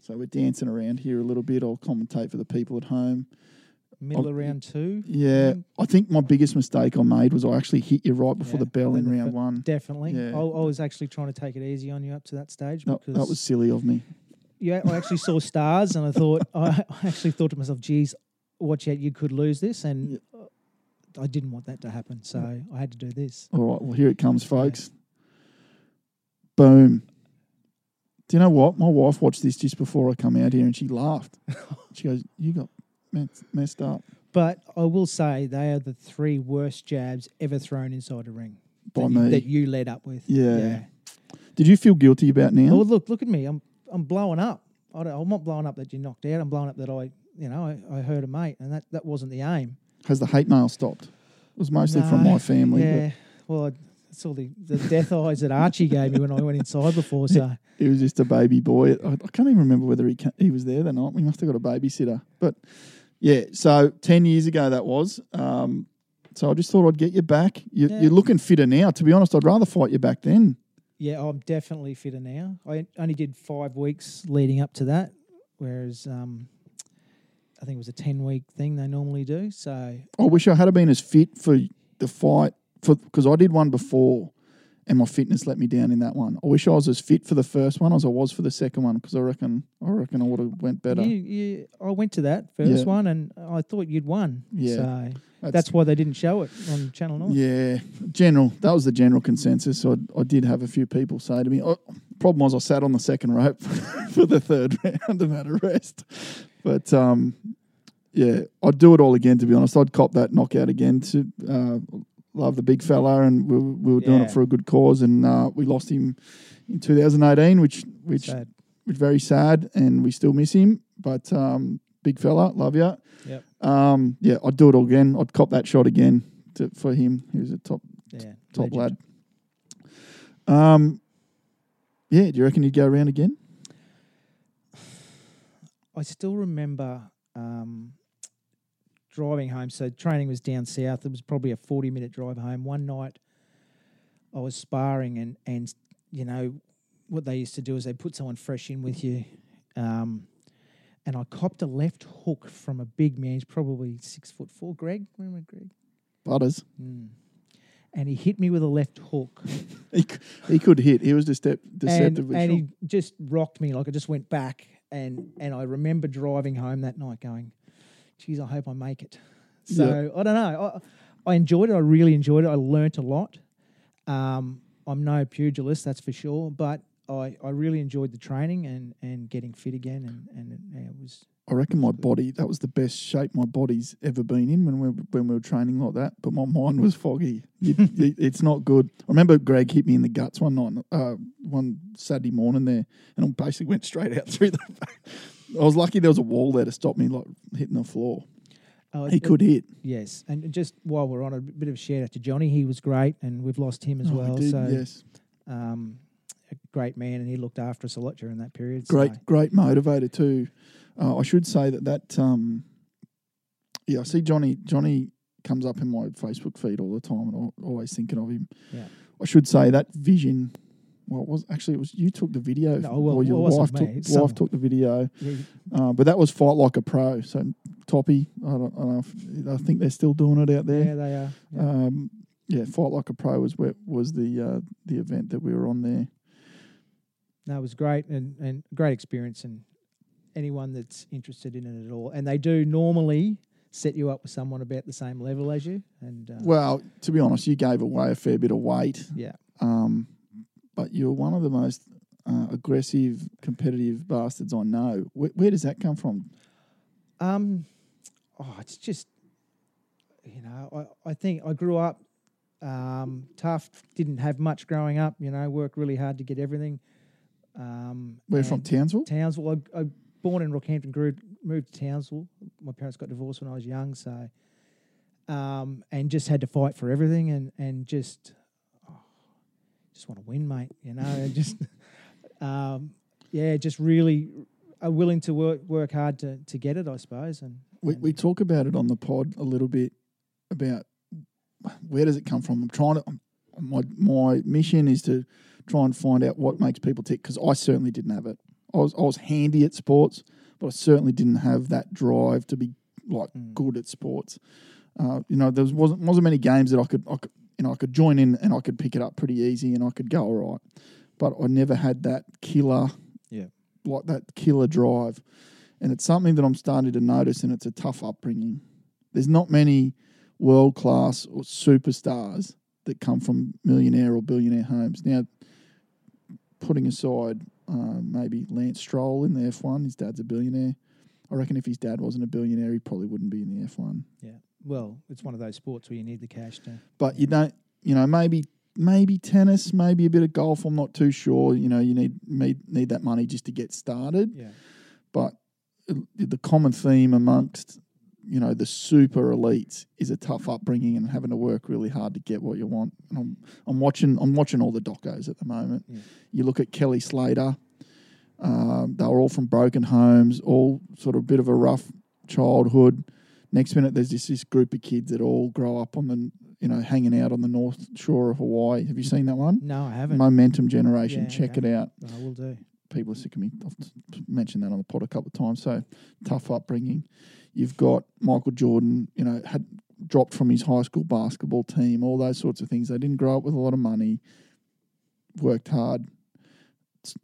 so we're dancing around here a little bit. I'll commentate for the people at home. Middle Oh, of round two. Yeah. I think my biggest mistake I made was I actually hit you right before Yeah, the bell in round one. Definitely. Yeah. I, I was actually trying to take it easy on you up to that stage That, because that was silly of me. yeah, I actually saw stars and I thought I, I actually thought to myself, "Geez, watch out, you could lose this," and I didn't want that to happen, so I had to do this. All right, well here it comes, folks. Boom. Do you know what? My wife watched this just before I come out here, and she laughed. she goes, "You got mess- messed up But I will say they are the three worst jabs ever thrown inside a ring by that, me." You, that you led up with. Yeah. Did you feel guilty about now? Well, look, look at me. I'm I'm blowing up. I don't, I'm not blowing up that you knocked out. I'm blowing up that I, you know, I, I hurt a mate, and that, that wasn't the aim. Has the hate mail stopped? It was mostly from my family. Yeah. Well, It's all the, the death eyes that Archie gave me when I went inside before. So he was just a baby boy. I, I can't even remember whether he ca- he was there that night. We must have got a babysitter. But yeah, so ten years ago that was. Um, so I just thought I'd get you back. You, Yeah. You're looking fitter now. To be honest, I'd rather fight you back then. yeah, I'm definitely fitter now. I only did five weeks leading up to that, whereas um, I think it was a ten week thing they normally do. So I wish I had been as fit for the fight for because I did one before, and my fitness let me down in that one. I wish I was as fit for the first one as I was for the second one because I reckon I reckon I would have went better. you, you, I went to that first Yeah. one, and I thought you'd won. Yeah. So that's, why they didn't show it on Channel Nine. Yeah, general. That was the general consensus. So I, I did have a few people say to me, oh, "Problem was, I sat on the second rope for the third round and had a rest." But um, yeah, I'd do it all again. To be honest, I'd cop that knockout again. To uh, love the big fella, and we, were- we were doing Yeah. it for a good cause. And uh, we lost him in 2018, which which Sad. was very sad, and we still miss him. But um, big fella, love you. Yep. Um, yeah, I'd do it all again. I'd cop that shot again to, for him. He was a top Yeah. top legend. lad. Um, yeah, do you reckon you'd go around again? I still remember um, driving home. So training was down south. It was probably a forty-minute drive home. One night, I was sparring, and and you know what they used to do is they put someone fresh in with you, um, and I copped a left hook from a big man. He's probably six foot four. Greg, remember Greg? Butters. Mm. And he hit me with a left hook, He, he could hit. He was decep- and, deceptively and strong. he just rocked me like I just went back, and and I remember driving home that night going, "Geez, I hope I make it." So I don't know. I, I enjoyed it. I really enjoyed it. I learnt a lot. Um, I'm no pugilist, that's for sure, but I, I really enjoyed the training and, and getting fit again, and, and it, yeah, it was I reckon my body that was the best shape my body's ever been in when we when we were training like that. But my mind was foggy. You, it, it's not good. I remember Greg hit me in the guts one night, uh, one Saturday morning there, and I basically went straight out through the. I was lucky there was a wall there to stop me like hitting the floor. Oh, He it- could hit. Yes, and just while we're on a bit of a shout out to Johnny, he was great, and we've lost him as Oh, well. did, so yes, um, a great man, and he looked after us a lot during that period. so- great, great motivator too. Uh, I should say that that um, yeah, I see Johnny. Johnny comes up in my Facebook feed all the time, and I'm always thinking of him. Yeah. I should say that vision. Well, it was actually it was you took the video, No, well, or your wasn't wife took wife took the video. Yeah, Uh, but that was fight like a pro. So Toppy, I don't, I don't know. If, I think they're still doing it out there. yeah, they are. Yeah. Um, yeah, fight like a pro was where was the uh, the event that we were on there. No, it was great and, and great experience, and anyone that's interested in it at all, and they do normally set you up with someone about the same level as you, and uh, Well, to be honest, you gave away a fair bit of weight. yeah, Um, but you're one of the most uh, aggressive, competitive bastards I know. Where, where does that come from? Um, oh, it's just, you know, I, I think I grew up um, tough, didn't have much growing up, you know, worked really hard to get everything. Um, Where from Townsville? Townsville. I, I born in Rockhampton, grew, moved to Townsville. My parents got divorced when I was young, so um, and just had to fight for everything, and and just just want to win, mate. You know, and just um, yeah, just really are willing to work work hard to to get it, I suppose. And, We, and we talk about it on the pod a little bit about where does it come from. I'm trying to. My my mission is to try and find out what makes people tick because I certainly didn't have it. I was I was handy at sports, but I certainly didn't have that drive to be like Mm. good at sports. Uh, you know, there was, wasn't wasn't many games that I could I could know I could join in and I could pick it up pretty easy and I could go all right, but I never had that killer, Yeah. like that killer drive, and it's something that I'm starting to notice, and it's a tough upbringing. There's not many world class or superstars that come from millionaire or billionaire homes. Now, putting aside uh, maybe Lance Stroll in the F1, his dad's a billionaire. I reckon if his dad wasn't a billionaire, he probably wouldn't be in the F1. yeah, well, it's one of those sports where you need the cash to. But you don't, you know, maybe maybe tennis, maybe a bit of golf. I'm not too sure. You know, you need need, need that money just to get started. Yeah, But the common theme amongst you know the super elites is a tough upbringing and having to work really hard to get what you want. And I'm I'm watching I'm watching all the docos at the moment. Yeah. You look at Kelly Slater. Um, they were all from broken homes, all sort of a bit of a rough childhood. Next minute, there's just this group of kids that all grow up on the you know hanging out on the north shore of Hawaii. Have you seen that one? no, I haven't. Momentum Generation. Yeah, Check okay. it out I will do. people are sick of me. I've mentioned that on the pod a couple of times. So tough upbringing. You've got Michael Jordan, you know, had dropped from his high school basketball team, all those sorts of things. They didn't grow up with a lot of money, worked hard.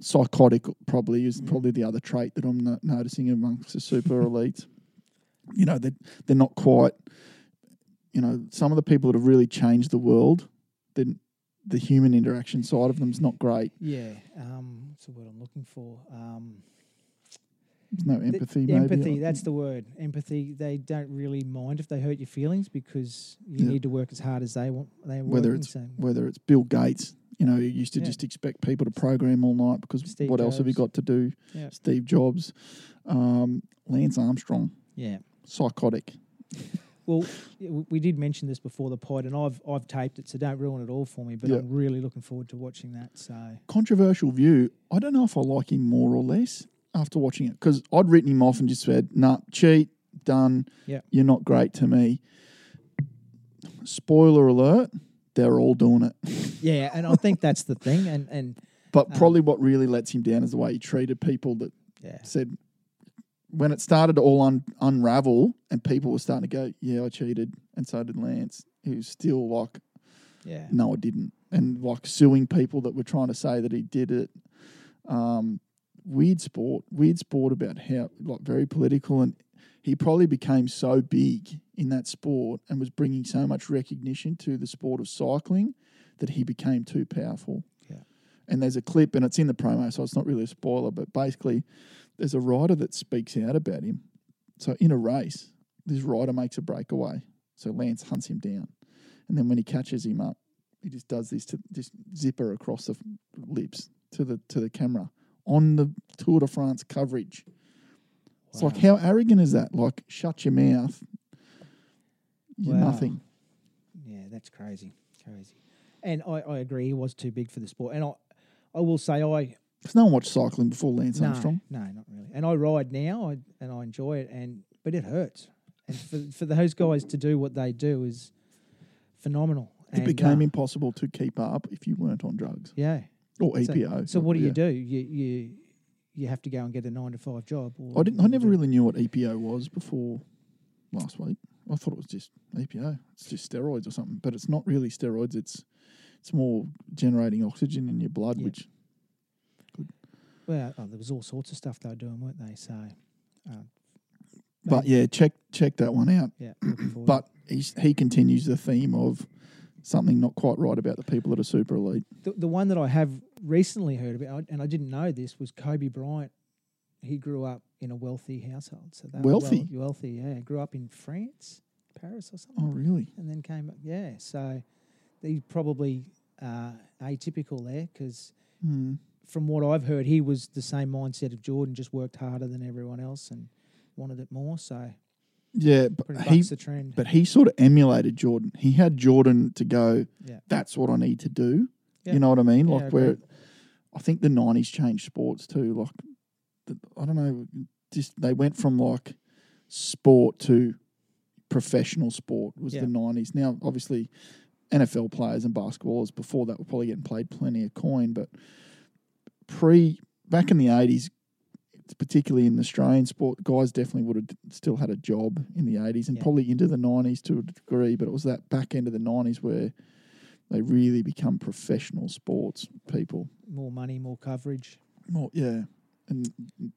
Psychotic probably is mm. probably the other trait that I'm no- noticing amongst the super elites. You know, they're, they're not quite, you know, some of the people that have really changed the world, then the human interaction side of them is not great. Yeah, um, what's the word I'm looking for? Um, There's no th- empathy, maybe. Empathy. That's the word. Empathy. They don't really mind if they hurt your feelings because you Yeah. need to work as hard as they want. They Whether working, it's so- whether it's Bill Gates, you know, you used to Yeah. just expect people to program all night because Steve what else have you got to do? Yeah. Steve Jobs, um, Lance Armstrong, yeah. Psychotic. Well, we did mention this before the pod, and I've I've taped it, so don't ruin it all for me. But Yeah. I'm really looking forward to watching that. So Controversial view. I don't know if I like him more or less after watching it because I'd written him off and just said, "Nah, cheat, done. Yeah. You're not great to me." Spoiler alert: They're all doing it. yeah, and I think that's the thing. And and But Um, probably what really lets him down is the way he treated people that yeah, said when it started to all un- unravel and people were starting to go, yeah, I cheated, and so did Lance. He was still like, yeah, no, I didn't, and like suing people that were trying to say that he did it. Um, weird sport, weird sport about how like very political, and he probably became so big in that sport and was bringing so much recognition to the sport of cycling that he became too powerful. Yeah. And there's a clip, and it's in the promo, so it's not really a spoiler, but basically, there's a rider that speaks out about him. So in a race, this rider makes a breakaway. So Lance hunts him down. And then when he catches him up, he just does this to this zipper across the lips to the to the camera on the Tour de France coverage. It's like how arrogant is that? Like shut your mouth. You're Wow. nothing. Yeah, that's crazy, crazy. And I, I agree, he was too big for the sport. And I, I will say, I Because no one watched cycling before Lance no, Armstrong. no, not really. And I ride now, I, and I enjoy it. And but it hurts. And for for those guys to do what they do is phenomenal. It And, became uh, impossible to keep up if you weren't on drugs yeah. or EPO. so what do you do? You you you have to go and get a nine to five job. Or I didn't. I never really knew what EPO was before last week. I thought it was just EPO. It's just steroids or something, but it's not really steroids. It's it's more generating oxygen in your blood, Yeah. which Well, oh, there was all sorts of stuff they were doing, weren't they? So, uh, But yeah, check check that one out. yeah. But he's, he continues the theme of something not quite right about the people that are super elite. The, the one that I have recently heard about, and I didn't know this, was Kobe Bryant. He grew up in a wealthy household. So were Wealthy? well- wealthy, yeah. Grew up in France, Paris, or something, Oh, really? and then came up. Yeah, so he's probably uh, atypical there because, Hmm. From what I've heard, he was the same mindset of Jordan, just worked harder than everyone else and wanted it more. So Yeah, but he the trend. but he sort of emulated Jordan. He had Jordan to go. Yeah. That's what I need to do. Yeah. You know what I mean? Yeah, I like where. I think the nineties changed sports too. Like the, I don't know, just they went from like sport to professional sport was the nineties. Now, obviously, NFL players and basketballers before that were probably getting played plenty of coin, but pre back in the eighties, particularly in Australian sport, guys definitely would have still had a job in the eighties and Yeah. probably into the nineties to a degree. But it was that back end of the nineties where they really become professional sports people. more money, more coverage. More yeah, and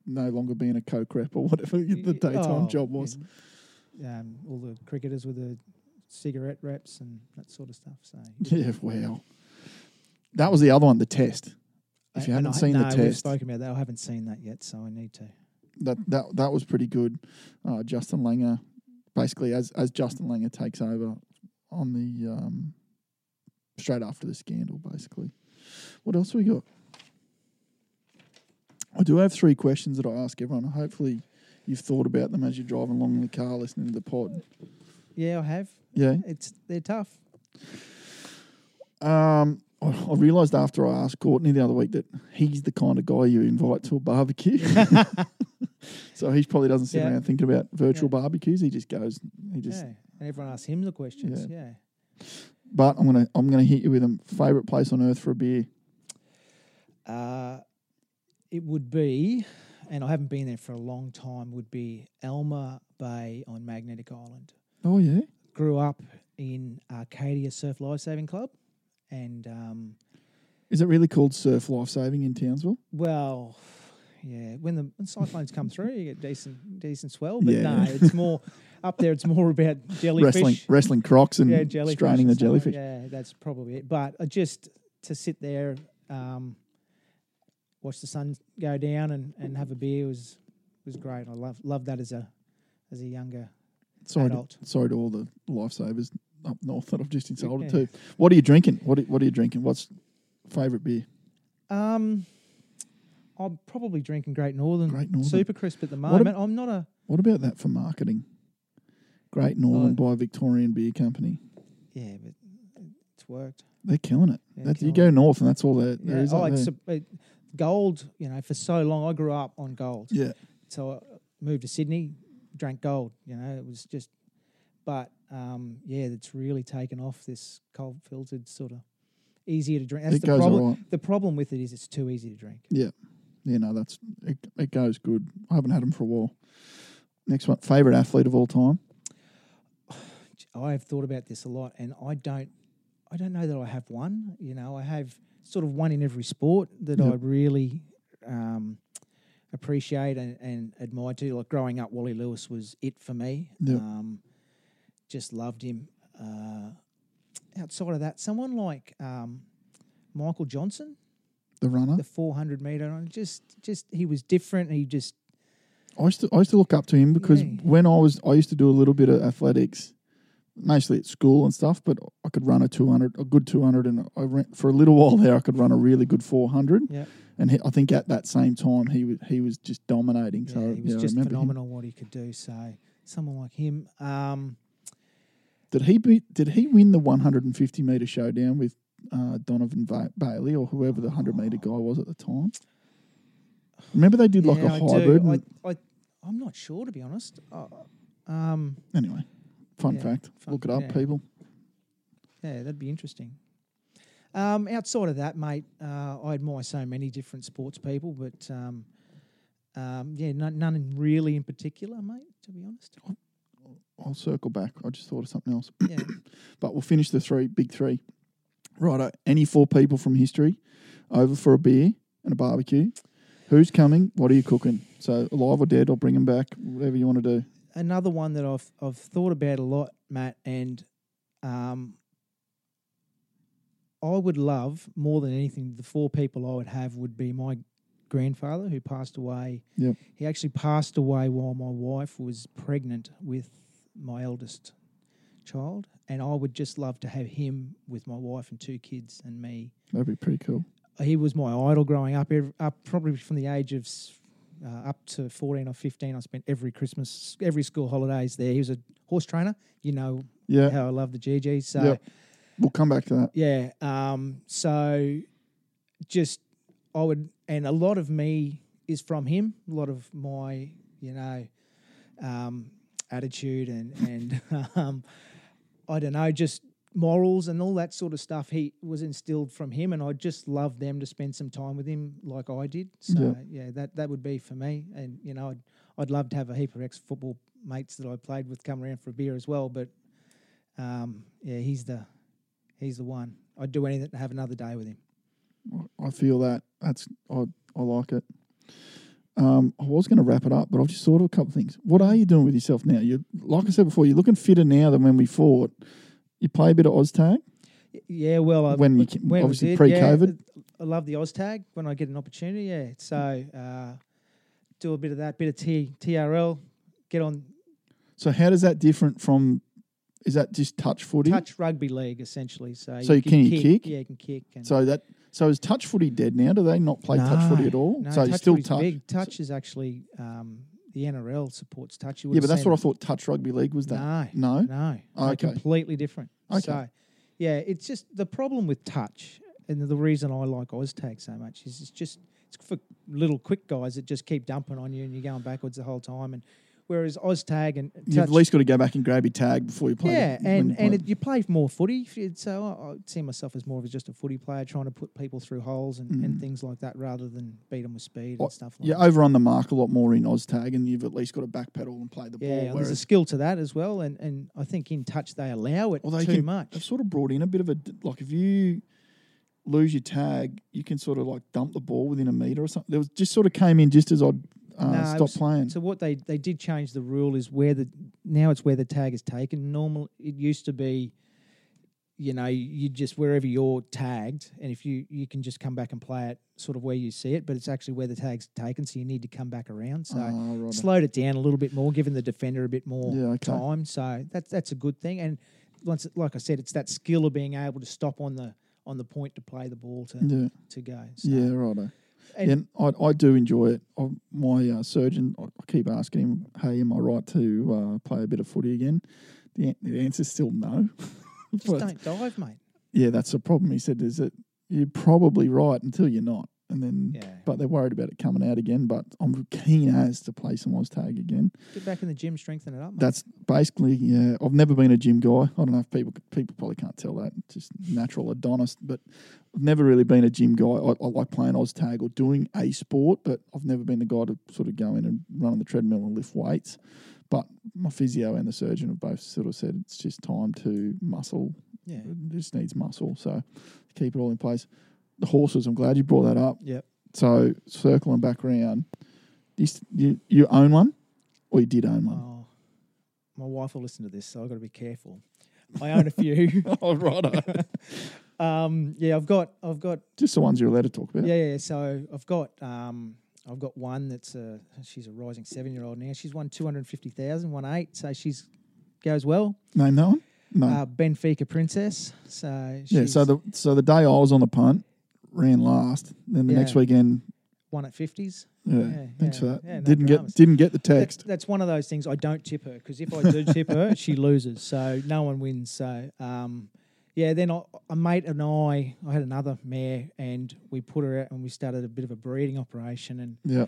no longer being a coke rep or whatever the daytime oh, job was. yeah, Um, all the cricketers with the cigarette reps and that sort of stuff. So Yeah, wow. That was the other one, the test. If you haven't I- seen no, the we've spoken about that. I haven't seen that yet, so I need to. that that that was pretty good. Uh, Justin Langer, basically, as as Justin Langer takes over on the um, straight after the scandal, basically. What else we got? I do have three questions that I ask everyone. Hopefully, you've thought about them as you're driving along in the car listening to the pod. Yeah, I have. Yeah. It's they're tough. Um, I, I realised after I asked Courtney the other week that he's the kind of guy you invite to a barbecue. so he probably doesn't sit Yeah. around thinking about virtual Yeah. barbecues. He just goes. He just. yeah, and everyone asks him the questions. Yeah. But I'm gonna I'm gonna hit you with a favourite place on earth for a beer. Uh, it would be, and I haven't been there for a long time. Would be Alma Bay on Magnetic Island. Oh yeah. Grew up in Arcadia Surf Lifesaving Club, and um, Is it really called surf life saving in Townsville? Well, yeah. When the when cyclones come through, you get decent decent swell. But Yeah. no, it's more up there. It's more about jellyfish. Wrestling wrestling crocs and yeah, jellyfish. straining the jellyfish. Yeah, that's probably it. But uh, just to sit there, um, watch the sun go down, and, and have a beer was was great. I love love that as a as a younger Sorry, to, adult. sorry to all the lifesavers up north that I've just insulted Yeah. too. What are you drinking? What are, what are you drinking? What's favourite beer? Um, I'm probably drinking Great Northern, Great Northern. Super Crisp at the What ab- moment. I'm not a What about that for marketing? Great Northern Oh. by Victorian Beer Company. yeah, but it's worked. They're killing it. Yeah, That's, you go north and that's all there, there Yeah, is oh, up it's there. it, gold. You know, for so long, I grew up on gold. Yeah. So I moved to Sydney, drank gold. You know, it was just. But um, yeah, it's really taken off. This cold filtered sort of easier to drink. That's It the goes problem. right. The problem with it is it's too easy to drink. Yeah, yeah, no, that's it, it goes good. I haven't had them for a while. Next one, favorite athlete of all time. I've thought about this a lot, and I don't, I don't know that I have one. You know, I have sort of one in every sport that I really um, appreciate and, and admire too. Like growing up, Wally Lewis was it for me. Yep. Um, just loved him. Uh, outside of that, someone like um, Michael Johnson, The runner. the 400 meter, just just he was different. He just I used to I used to look up to him because Yeah. when I was I used to do a little bit of athletics, mostly at school and stuff. But I could run a two hundred, a good two hundred, and I ran, for a little while there I could run a really good four hundred. yeah, And he, I think at that same time he was he was just dominating. so he was yeah, just remember him. phenomenal what he could do. So someone like him. Um, Did he beat? Did he win the one hundred and fifty meter showdown with uh, Donovan ba- Bailey or whoever the hundred meter guy was at the time? Remember they did like yeah, a hybrid. I, I, I'm not sure to be honest. Uh, um, anyway, fun Yeah, fact. fun- Look it up, yeah. people. Yeah, that'd be interesting. Um, outside of that, mate, uh, I admire so many different sports people, but um, um, yeah, none, none really in particular, mate. To be honest, I'll circle back. I just thought of something else. yeah. But we'll finish the three big three. Righto. Any four people from history over for a beer and a barbecue. Who's coming? What are you cooking? So alive or dead? I'll bring them back. Whatever you want to do. Another one that I've I've thought about a lot, Matt, and um, I would love more than anything. The four people I would have would be my grandfather, who passed away. Yep. He actually passed away while my wife was pregnant with my eldest child, and I would just love to have him with my wife and two kids and me. That'd be pretty cool. He was my idol growing up. up probably from the age of uh, up to fourteen or fifteen. I spent every Christmas, every school holidays there. He was a horse trainer. You know Yeah. how I love the GG. So Yep. We'll come back to that. yeah. Um, so just I would, and a lot of me is from him. A lot of my, you know, um, attitude and and um, I don't know, just morals and all that sort of stuff. He was instilled from him, and I just love them to spend some time with him, like I did. So yeah, that that would be for me. And you know, I'd I'd love to have a heap of ex football mates that I played with come around for a beer as well. But um, yeah, he's the he's the one. I'd do anything to have another day with him. I feel that. That's I I like it. Um, I was going to wrap it up, but I've just thought of a couple of things. What are you doing with yourself now? You, like I said before, you're looking fitter now than when we fought. You play a bit of Oztag. Yeah, well, I, When you when obviously did, pre-COVID? Yeah, I love the Oztag when I get an opportunity. Yeah, so uh, do a bit of that, bit of T, TRL, get on So how does that different from? Is that just touch footy? touch rugby league essentially. So, So can you kick? Yeah, you can kick. And So that so is touch footy dead now? Do they not play touch footy at all? No, so touch still touch. Big. Touch is actually um, the NRL supports touch. Yeah, but that's what I thought. Touch rugby league was that. No, No. no, no, Okay. completely different. Okay. So, yeah, it's just the problem with touch, and the reason I like Oztag so much is it's just it's for little quick guys that just keep dumping on you, and you're going backwards the whole time. And whereas Oztag and You've at least got to go back and grab your tag before you play. yeah, the- and you and play. it, you play more footy. So I, I see myself as more of just a footy player, trying to put people through holes and, and things like that, rather than beat them with speed Mm. And stuff like that. over on the mark a lot more in Oztag, and you've at least got to backpedal and play the Yeah, ball. and there's a skill to that as well, and, and I think in touch they allow it well, they too can, much. They've sort of brought in a bit of a like if you lose your tag, you can sort of like dump the ball within a meter or something. There was just sort of came in just as I'd uh, No, stopped was- playing. So what they they did change the rule is where the now it's where the tag is taken. Normal it used to be, you know, you just wherever you're tagged, and if you you can just come back and play it sort of where you see it, but it's actually where the tag's taken, so you need to come back around. So right. slowed it down a little bit more, giving the defender a bit more Yeah, okay. time. So that's that's a good thing. And once, like I said, it's that skill of being able to stop on the on the point to play the ball to Yeah, to go. So, yeah, righto. And- And I, I do enjoy it. I, my uh, surgeon, I, keep asking him, "Hey, am I right to uh, play a bit of footy again?" The, an- the answer's still no. Just But- don't dive, mate. yeah, that's the problem. He said, "Is that you're probably right until you're not." And then, Yeah. but they're worried about it coming out again. But I'm keen as to play some tag again. Get back in the gym, strengthen it up. Mate. That's basically, yeah. I've never been a gym guy. I don't know if people people probably can't tell that. Just natural Adonis, but I've never really been a gym guy. I, I like playing tag or doing a sport, but I've never been the guy to sort of go in and run on the treadmill and lift weights. But my physio and the surgeon have both sort of said it's just time to muscle. yeah. It just needs muscle, so keep it all in place. Horses, I'm glad you brought that up. Yep. So circling back around, Do you, you, own one, or you did own one? Oh, my wife will listen to this, so I've got to be careful. I own a few. Oh, right. um, yeah, I've got, I've got, Just the ones you're allowed to talk about. yeah, yeah. So I've got, um, I've got one that's a, she's a rising seven-year-old now. She's won two hundred fifty thousand, won eight, so she's goes well. Name that one. No. Uh, Benfica Princess. So she's yeah. So the so the day I was on the punt, ran last. Then the next weekend, won at fifties. yeah. Yeah, thanks yeah, for that. yeah, didn't get didn't get the That's, text. that's one of those things I don't tip her because if I do tip her, she loses. So no one wins. So um, yeah, then I, a mate and I, I had another mare and we put her out and we started a bit of a breeding operation and yeah.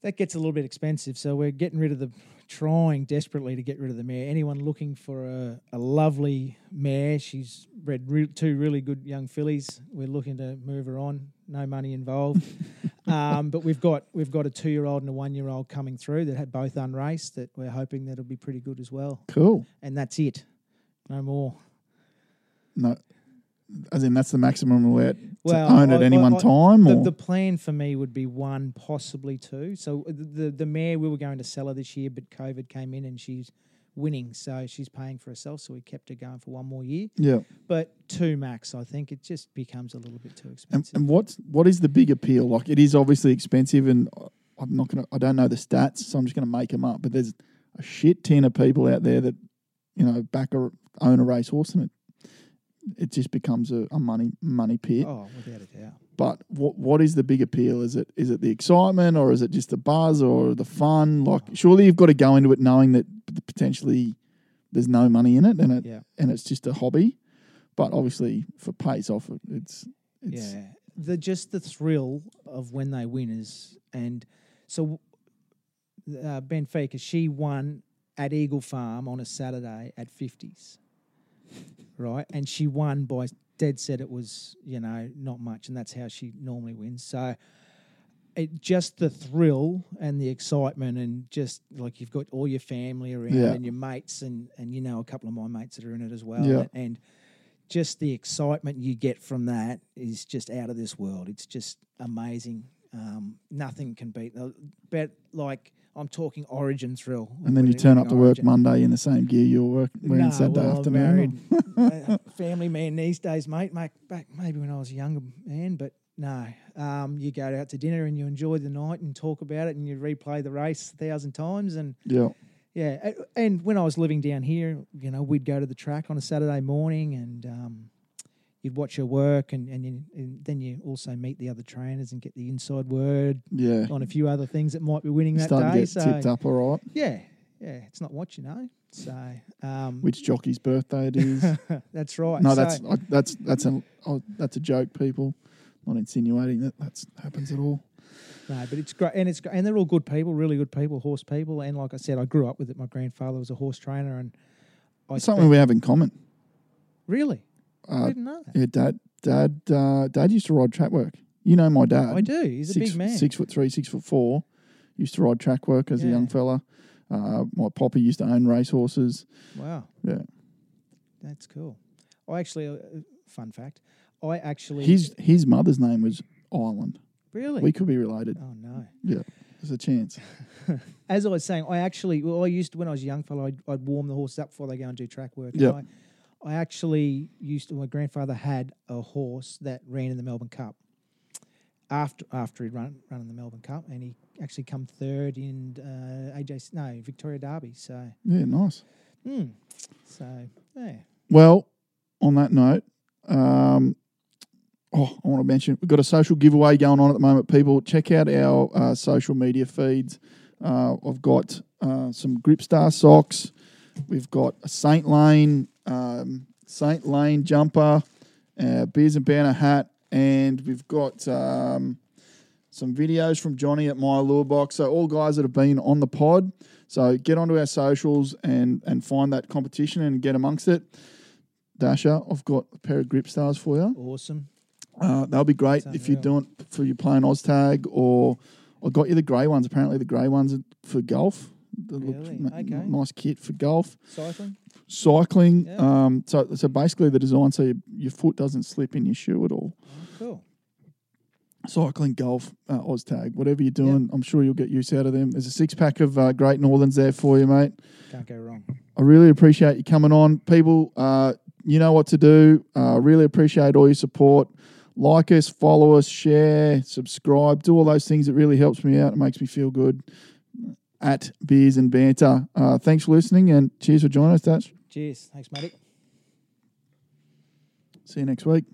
that gets a little bit expensive. So we're getting rid of the, trying desperately to get rid of the mare. Anyone looking for a, a lovely mare? She's bred re- two really good young fillies. We're looking to move her on. No money involved. um, but we've got we've got a two year old and a one year old coming through that had both unraced. That we're hoping that'll be pretty good as well. Cool. And that's it. No more. No. As in, that's the maximum allowed to Well, own at I- any I- one I- time, The, or the plan for me would be one, possibly two. So uh, the, the the mare we were going to sell her this year, but COVID came in and she's winning, so she's paying for herself. So we kept her going for one more year. yeah. But two max, I think it just becomes a little bit too And, expensive. and what's what is the big appeal? Like it is obviously expensive, and I'm not gonna. I don't know the stats, so I'm just gonna make them up. But there's a shit ton of people out there that you know back or own a racehorse, and it it just becomes a, a money money pit. oh, without a doubt. But what what is the big appeal? Is it is it the excitement, or is it just the buzz, or the fun? Like surely you've got to go into it knowing that potentially there's no money in it, and it Yeah, and it's just a hobby. But obviously, for pays off, it's it's yeah. The just the thrill of when they win is, and so uh, Benfica she won at Eagle Farm on a Saturday at fifties, right? And she won by dead set. It was you know not much, and that's how she normally wins. So. It just the thrill and the excitement, and just like you've got all your family around Yeah. and your mates, and and you know a couple of my mates that are in it as well, Yeah. and just the excitement you get from that is just out of this world. It's just amazing. Um, nothing can beat the bet. Like I'm talking Origin thrill. And then you turn up to work Origin. Monday in the same gear you were work, wearing Nah, Saturday well, afternoon. married, uh, family man these days, mate. Mate, back maybe when I was a younger man, but no. Um, you go out to dinner and you enjoy the night and talk about it and you replay the race a thousand times and Yeah, yeah, and when I was living down here, you know, we'd go to the track on a Saturday morning, and um, you'd watch your work, and and, you, and then you also meet the other trainers and get the inside word yeah. on a few other things that might be winning that Starting to day. get So tipped up, all right. yeah, yeah, it's not what you know. So um, Which jockey's birthday it is? that's right. no, So- that's I, that's that's a oh, that's a joke, people. Not insinuating that that's happens at all. No, but it's great, and it's and they're all good people, really good people, horse people. And like I said, I grew up with it. My grandfather was a horse trainer, and I It's something we have in common. really, I Uh, didn't know that. yeah, dad, dad, uh, dad used to ride track work. You know my dad. I do. He's a six, big man. Six foot three, six foot four. Used to ride track work as a young fella. Uh, my poppy used to own race horses. Wow. Yeah. That's cool. I actually, uh, fun fact, I actually. His his mother's name was Ireland. really? We could be related. oh, no. Yeah, there's a chance. As I was saying, I actually, well, I used to, when I was a young fellow, I'd, I'd warm the horses up before they go and do track work. Yep. I, actually used to, my grandfather had a horse that ran in the Melbourne Cup after after he'd run, run in the Melbourne Cup, and he actually come third in uh, AJ, no, Victoria Derby. So, Yeah, nice. hmm. so, yeah. Well, on that note, um, oh, I want to mention we've got a social giveaway going on at the moment. People, check out our uh, social media feeds. Uh, I've got uh, some Gripstar socks. We've got a Saint Lane um, Saint Lane jumper, uh, beers and banter hat, and we've got um, some videos from Johnny at my lure box. So all guys that have been on the pod. So get onto our socials and and find that competition and get amongst it. Dasher, I've got a pair of grip stars for you. Awesome. Uh, they'll be great if you're doing for you playing Oztag or I got you the grey ones. Apparently the grey ones are for golf. Really? Okay. Nice kit for golf, Cycling? Cycling. Yeah. Um, so so basically the design so your, your foot doesn't slip in your shoe at all. Oh, cool. cycling, golf, uh, Oztag, whatever you're doing, I'm sure you'll get use out of them. There's a six pack of uh, Great Northerns there for you, mate. Can't go wrong. I really appreciate you coming on. People, uh, you know what to do. Uh, really appreciate all your support. Like us, follow us, share, subscribe, do all those things. It really helps me out. It makes me feel good. At Beers and Banter. Uh, thanks for listening and cheers for joining us, Dutch. Cheers. Thanks, Matty. See you next week.